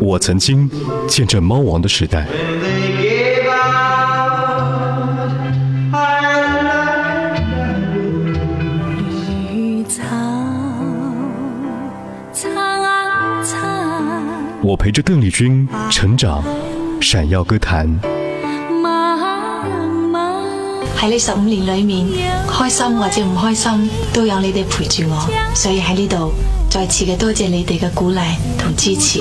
我曾经见证猫王的时代，我陪着邓丽君成长，闪耀歌坛。喺呢十五年裏面，開心或者唔開心，都有你哋陪住我，所以喺呢度再次嘅多谢你哋嘅鼓励同支持。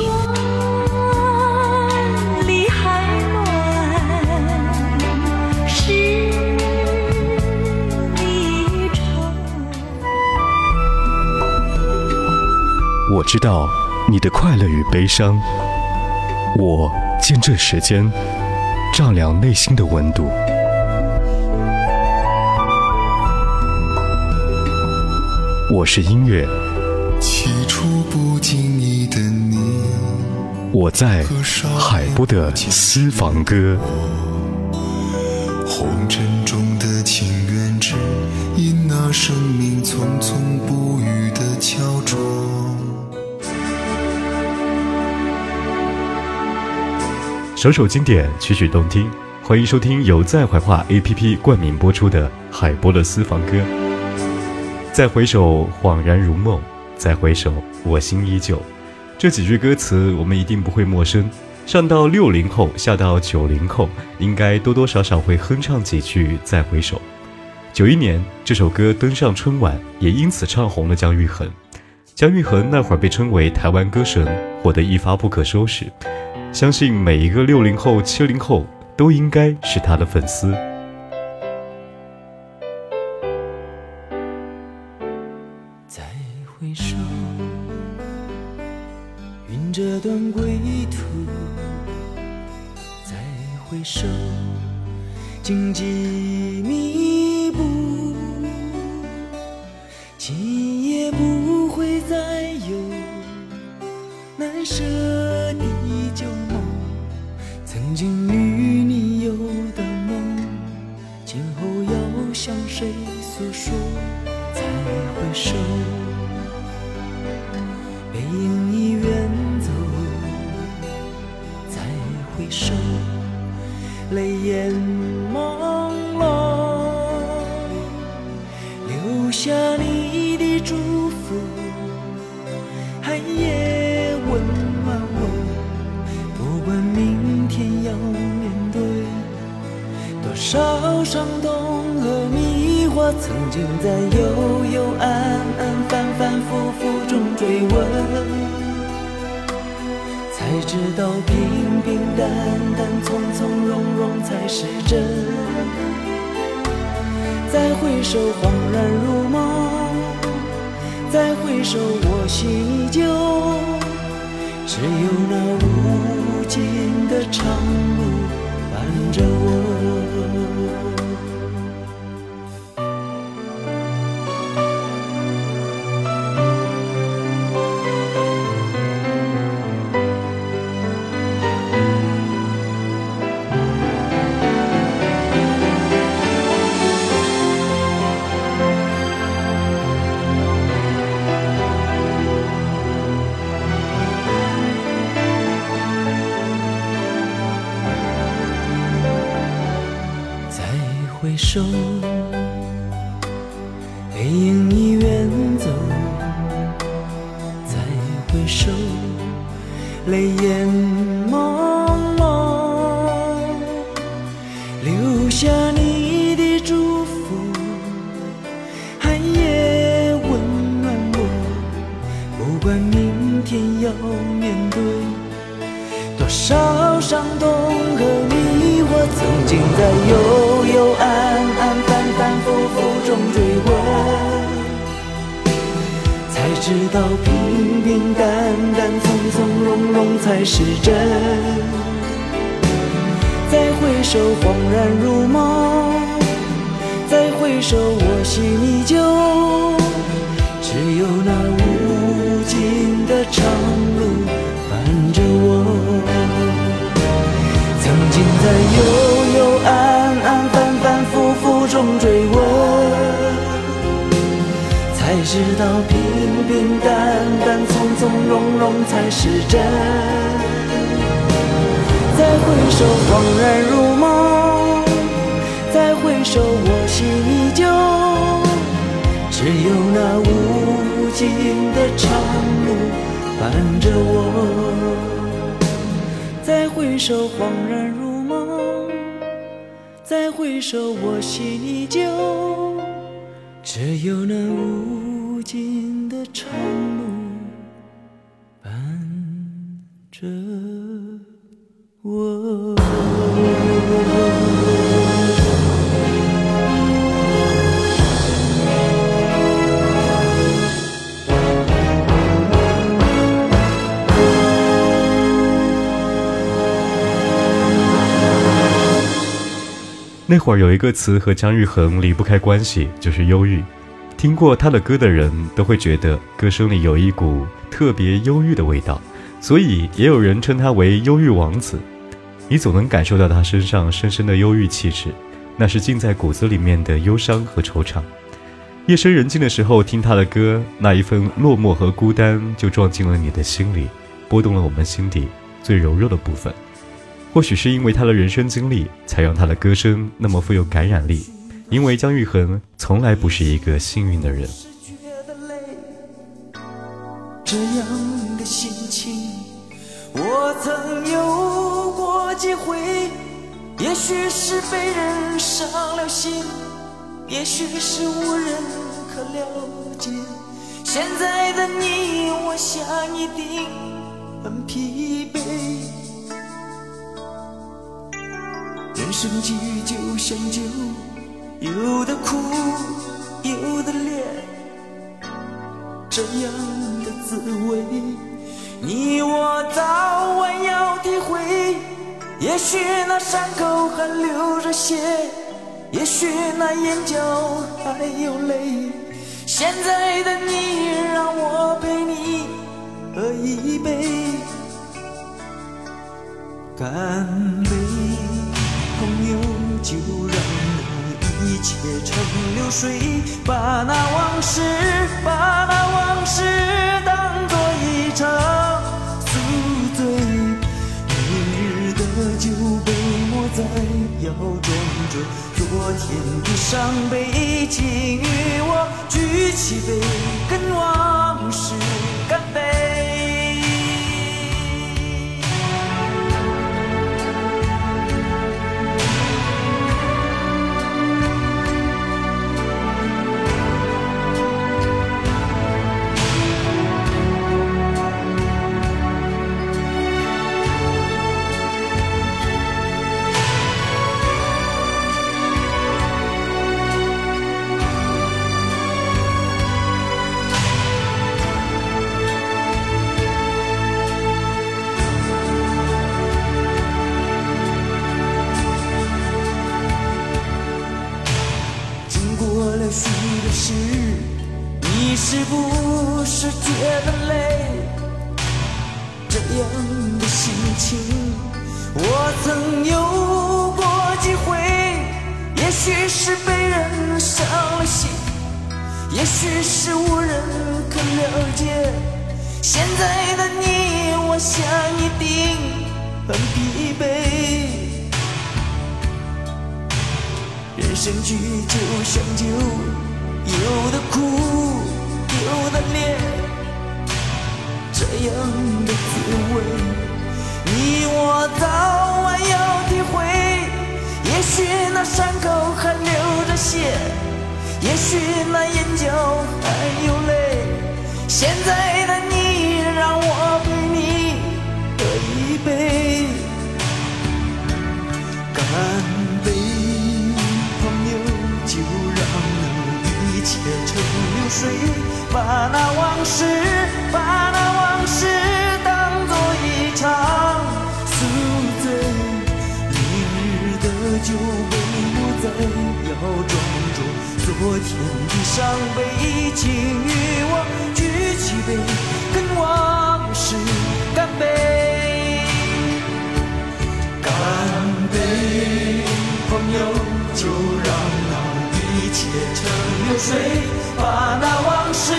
我知道你的快乐与悲伤，我见证时间丈量内心的温度。我是音乐，起初不经意的你，我在海波的私房歌。红尘中的情缘，只因那生命匆匆不语的敲钟。首首经典，曲曲动听。欢迎收听由在怀化 APP 冠名播出的海波的私房歌。再回首，恍然如梦；再回首，我心依旧。这几句歌词我们一定不会陌生。上到六零后，下到九零后，应该多多少少会哼唱几句《再回首》。九一年，这首歌登上春晚，也因此唱红了姜育恒。姜育恒那会儿被称为台湾歌神，火得一发不可收拾。相信每一个六零后、七零后都应该是他的粉丝。段归途；再回首，荆棘密布，今夜不会再有难舍的旧梦，曾经与你有的梦，今后要向谁诉说？再回首，再回首，恍然如梦；再回首，我心依旧。只有那无尽的长路伴着我。背影已远走；再回首，泪眼淡淡、从从容容才是真。再回首，恍然如梦；再回首，我心依旧。只有那无尽的长路伴着我。曾经在幽幽暗暗、反反复复中追问，才知道平平淡淡、融融才是真。再回首，恍然如梦；再回首，我心依旧。只有那无尽的长路伴着我。再回首，恍然如梦；再回首，我心依旧。只有那无尽的长那会儿有一个词和姜育恒离不开关系，就是忧郁。听过他的歌的人都会觉得歌声里有一股特别忧郁的味道，所以也有人称他为忧郁王子。你总能感受到他身上深深的忧郁气质，那是浸在骨子里面的忧伤和惆怅。夜深人静的时候听他的歌，那一份落寞和孤单就撞进了你的心里，拨动了我们心底最柔弱的部分。或许是因为他的人生经历，才让他的歌声那么富有感染力。因为姜育恒从来不是一个幸运的人。这样的心情，我曾有过几回。也许是被人伤了心，也许是无人可了解。现在的你，我想一定很疲惫。人生际遇就像酒，有的苦，有的烈，这样的滋味，你我早晚要体会。也许那伤口还流着血，也许那眼角还有泪。现在的你，让我陪你喝一杯，干杯。就让那一切成流水，把那往事，把那往事当作一场宿醉。明日的酒被抹在腰装着昨天的伤悲，请与我举起杯，跟往事也许是无人可了解，现在的你，我想一定很疲惫。人生剧就像酒，有的苦，有的烈，这样的滋味，你我早晚要体会。也许那伤口还流着血。也许那眼角还有泪，现在的你让我陪你喝一杯，干杯，朋友，就让那一切成流水，把那往事，把那往事当作一场宿醉，明日的酒杯抹在腰中。昨天的伤悲，请与我举起杯，跟往事干杯。干杯，朋友，就让那一切成流水，把那往事，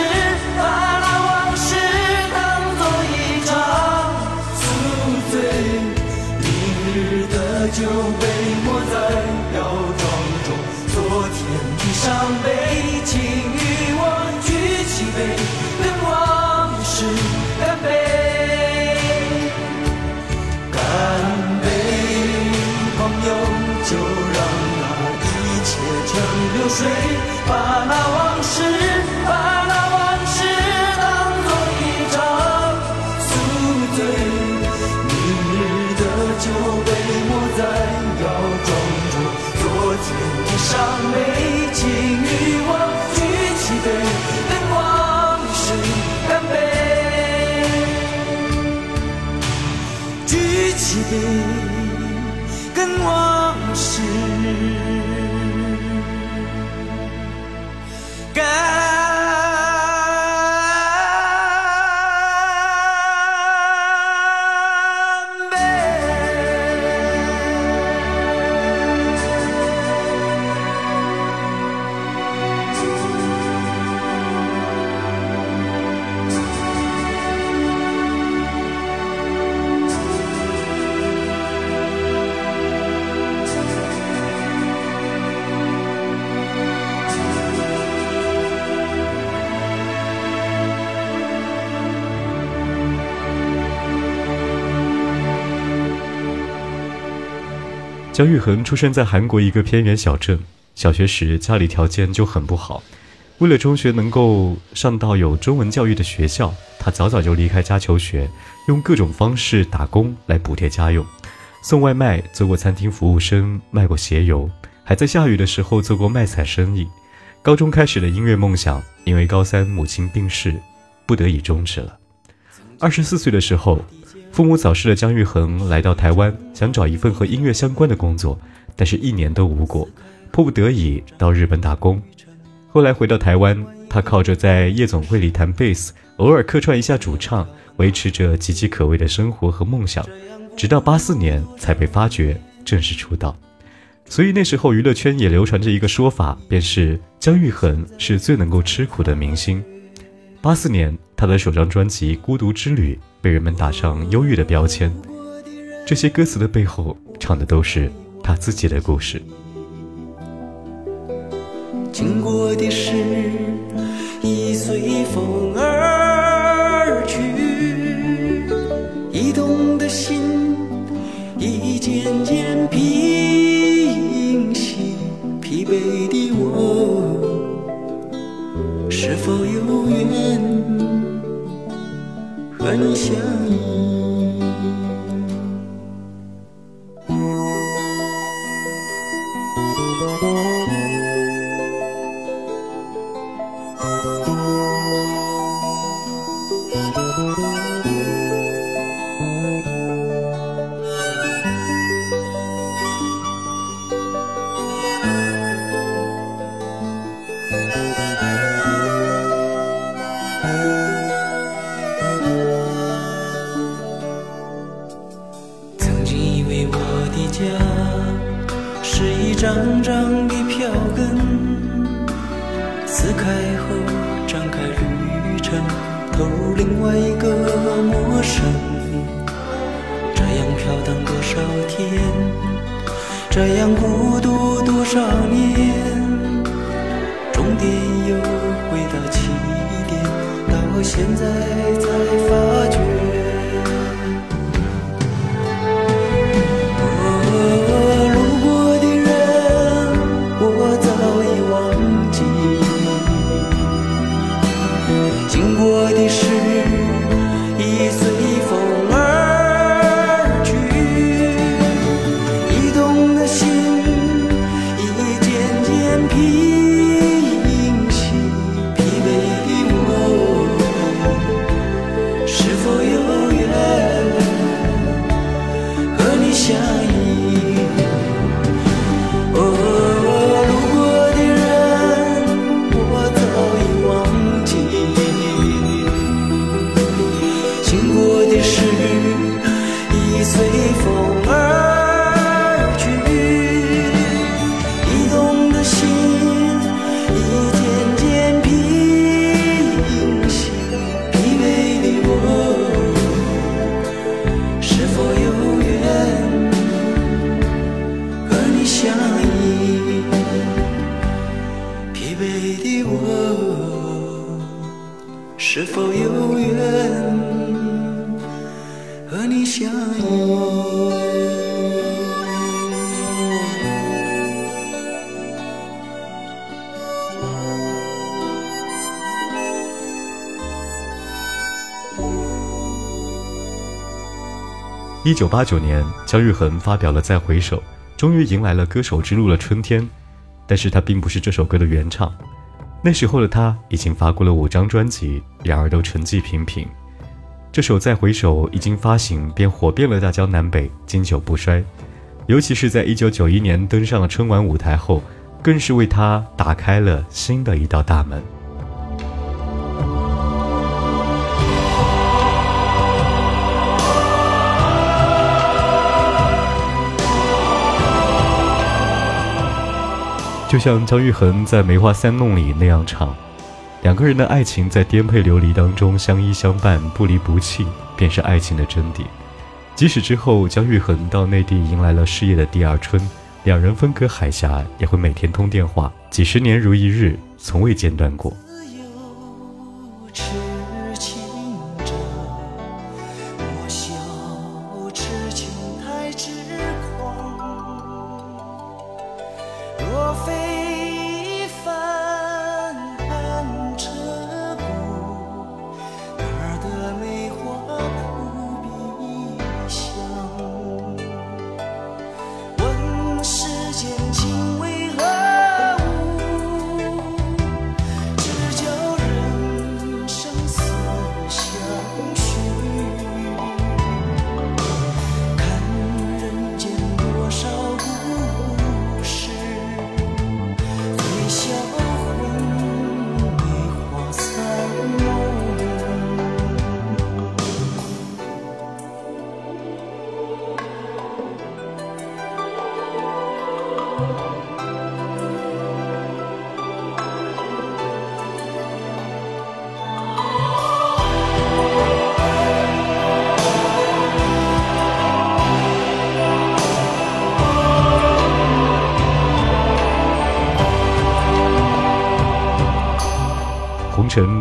举姜育恒出生在韩国一个偏远小镇，小学时家里条件就很不好。为了中学能够上到有中文教育的学校，他早早就离开家求学，用各种方式打工来补贴家用，送外卖，做过餐厅服务生，卖过鞋油，还在下雨的时候做过卖伞生意。高中开始的音乐梦想，因为高三母亲病逝，不得已终止了。二十四岁的时候，父母早逝的姜育恒来到台湾，想找一份和音乐相关的工作，但是一年都无果，迫不得已到日本打工。后来回到台湾，他靠着在夜总会里弹贝斯，偶尔客串一下主唱，维持着岌岌可危的生活和梦想，直到八四年才被发掘，正式出道。所以那时候娱乐圈也流传着一个说法，便是姜育恒是最能够吃苦的明星。八四年，他的首张专辑《孤独之旅》被人们打上忧郁的标签，这些歌词的背后唱的都是他自己的故事。经过的事已随风而去，移动的心已渐渐平息，疲惫的我。是否有缘和你相依一九八九年，姜育恒发表了《再回首》，终于迎来了歌手之路的春天。但是他并不是这首歌的原唱。那时候的他已经发过了五张专辑，然而都成绩平平。这首《再回首》一经发行便火遍了大江南北，经久不衰。尤其是在一九九一年登上了春晚舞台后，更是为他打开了新的一道大门。就像姜育恒在《梅花三弄》里那样唱：“两个人的爱情在颠沛流离当中相依相伴，不离不弃，便是爱情的真谛。”即使之后姜育恒到内地迎来了事业的第二春，两人分隔海峡，也会每天通电话，几十年如一日，从未间断过。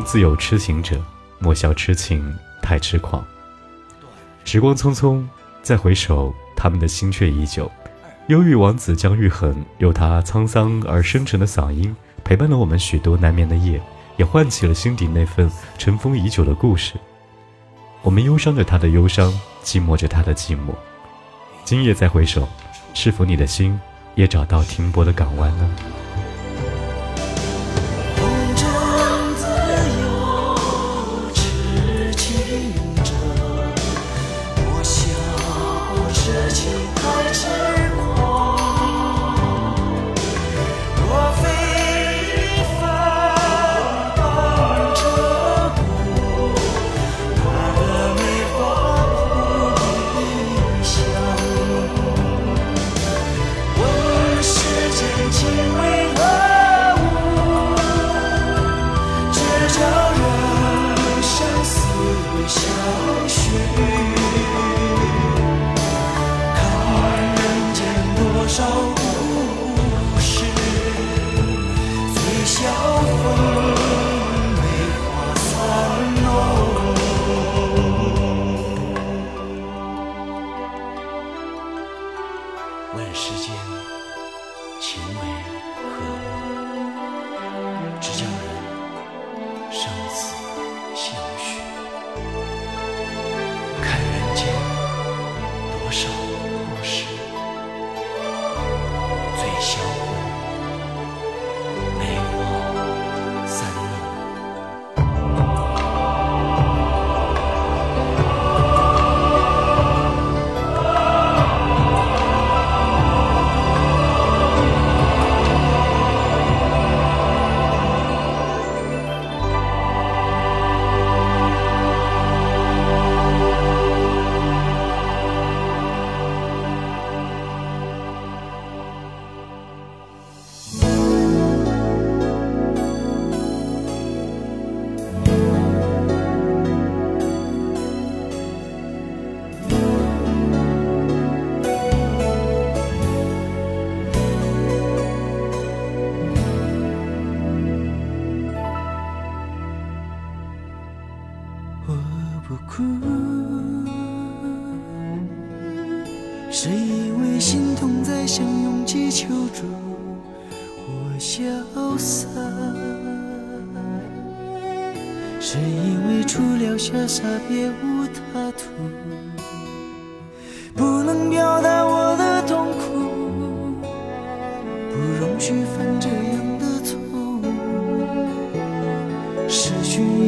自有痴情者，莫笑痴情太痴狂。时光匆匆，再回首，他们的心却依旧。忧郁王子姜育恒，用他沧桑而深沉的嗓音，陪伴了我们许多难眠的夜，也唤起了心底那份尘封已久的故事。我们忧伤着他的忧伤，寂寞着他的寂寞。今夜再回首，是否你的心也找到停泊的港湾呢？不哭。是因为心痛在向勇气求助我潇洒是因为除了潇洒别无他？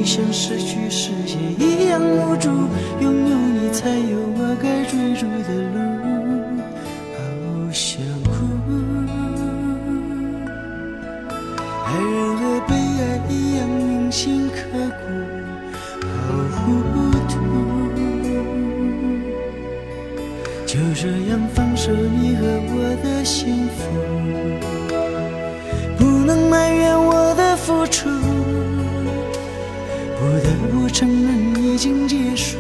像失去世界一样无助，拥有你才有我该追逐的路，好想哭。爱人和被爱一样铭心刻骨，好糊涂。就这样放手你和我的幸福，得不承认已经结束，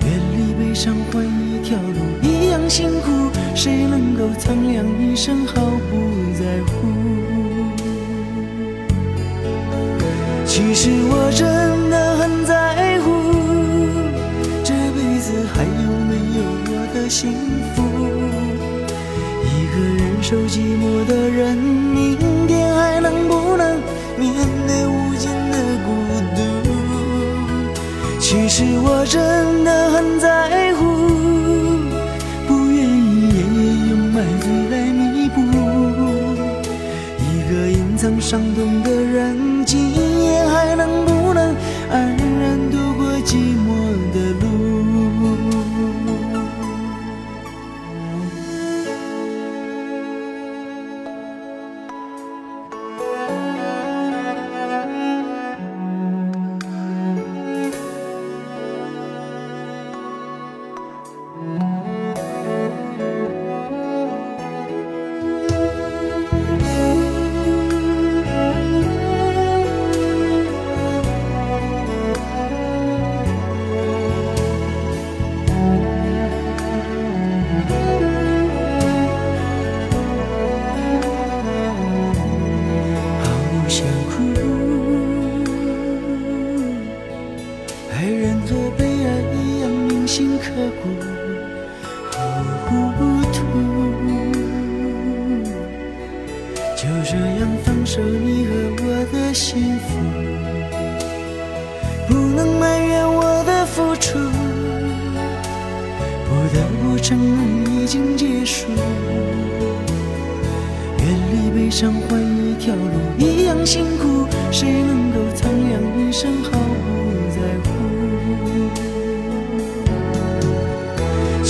远离悲伤换一条路一样辛苦，谁能够苍凉一生毫不在乎？其实我真的很在乎，这辈子还有没有我的幸福？一个忍受寂寞的人，明天还能不能面对其实我真的很在乎，不愿意夜夜用买醉来弥补。一个隐藏伤痛的人，今夜还能不能安然度过寂寞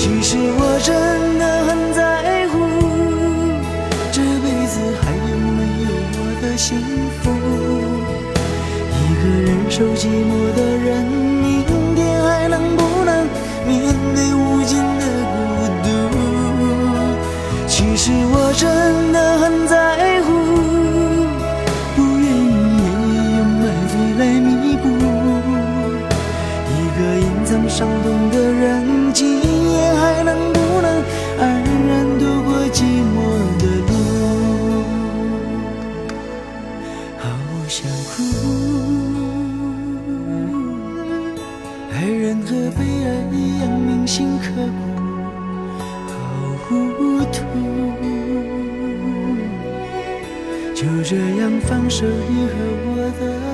其实我真的很在乎，这辈子还有没有我的幸福？一个人受寂寞的人，就这样放手你和我的。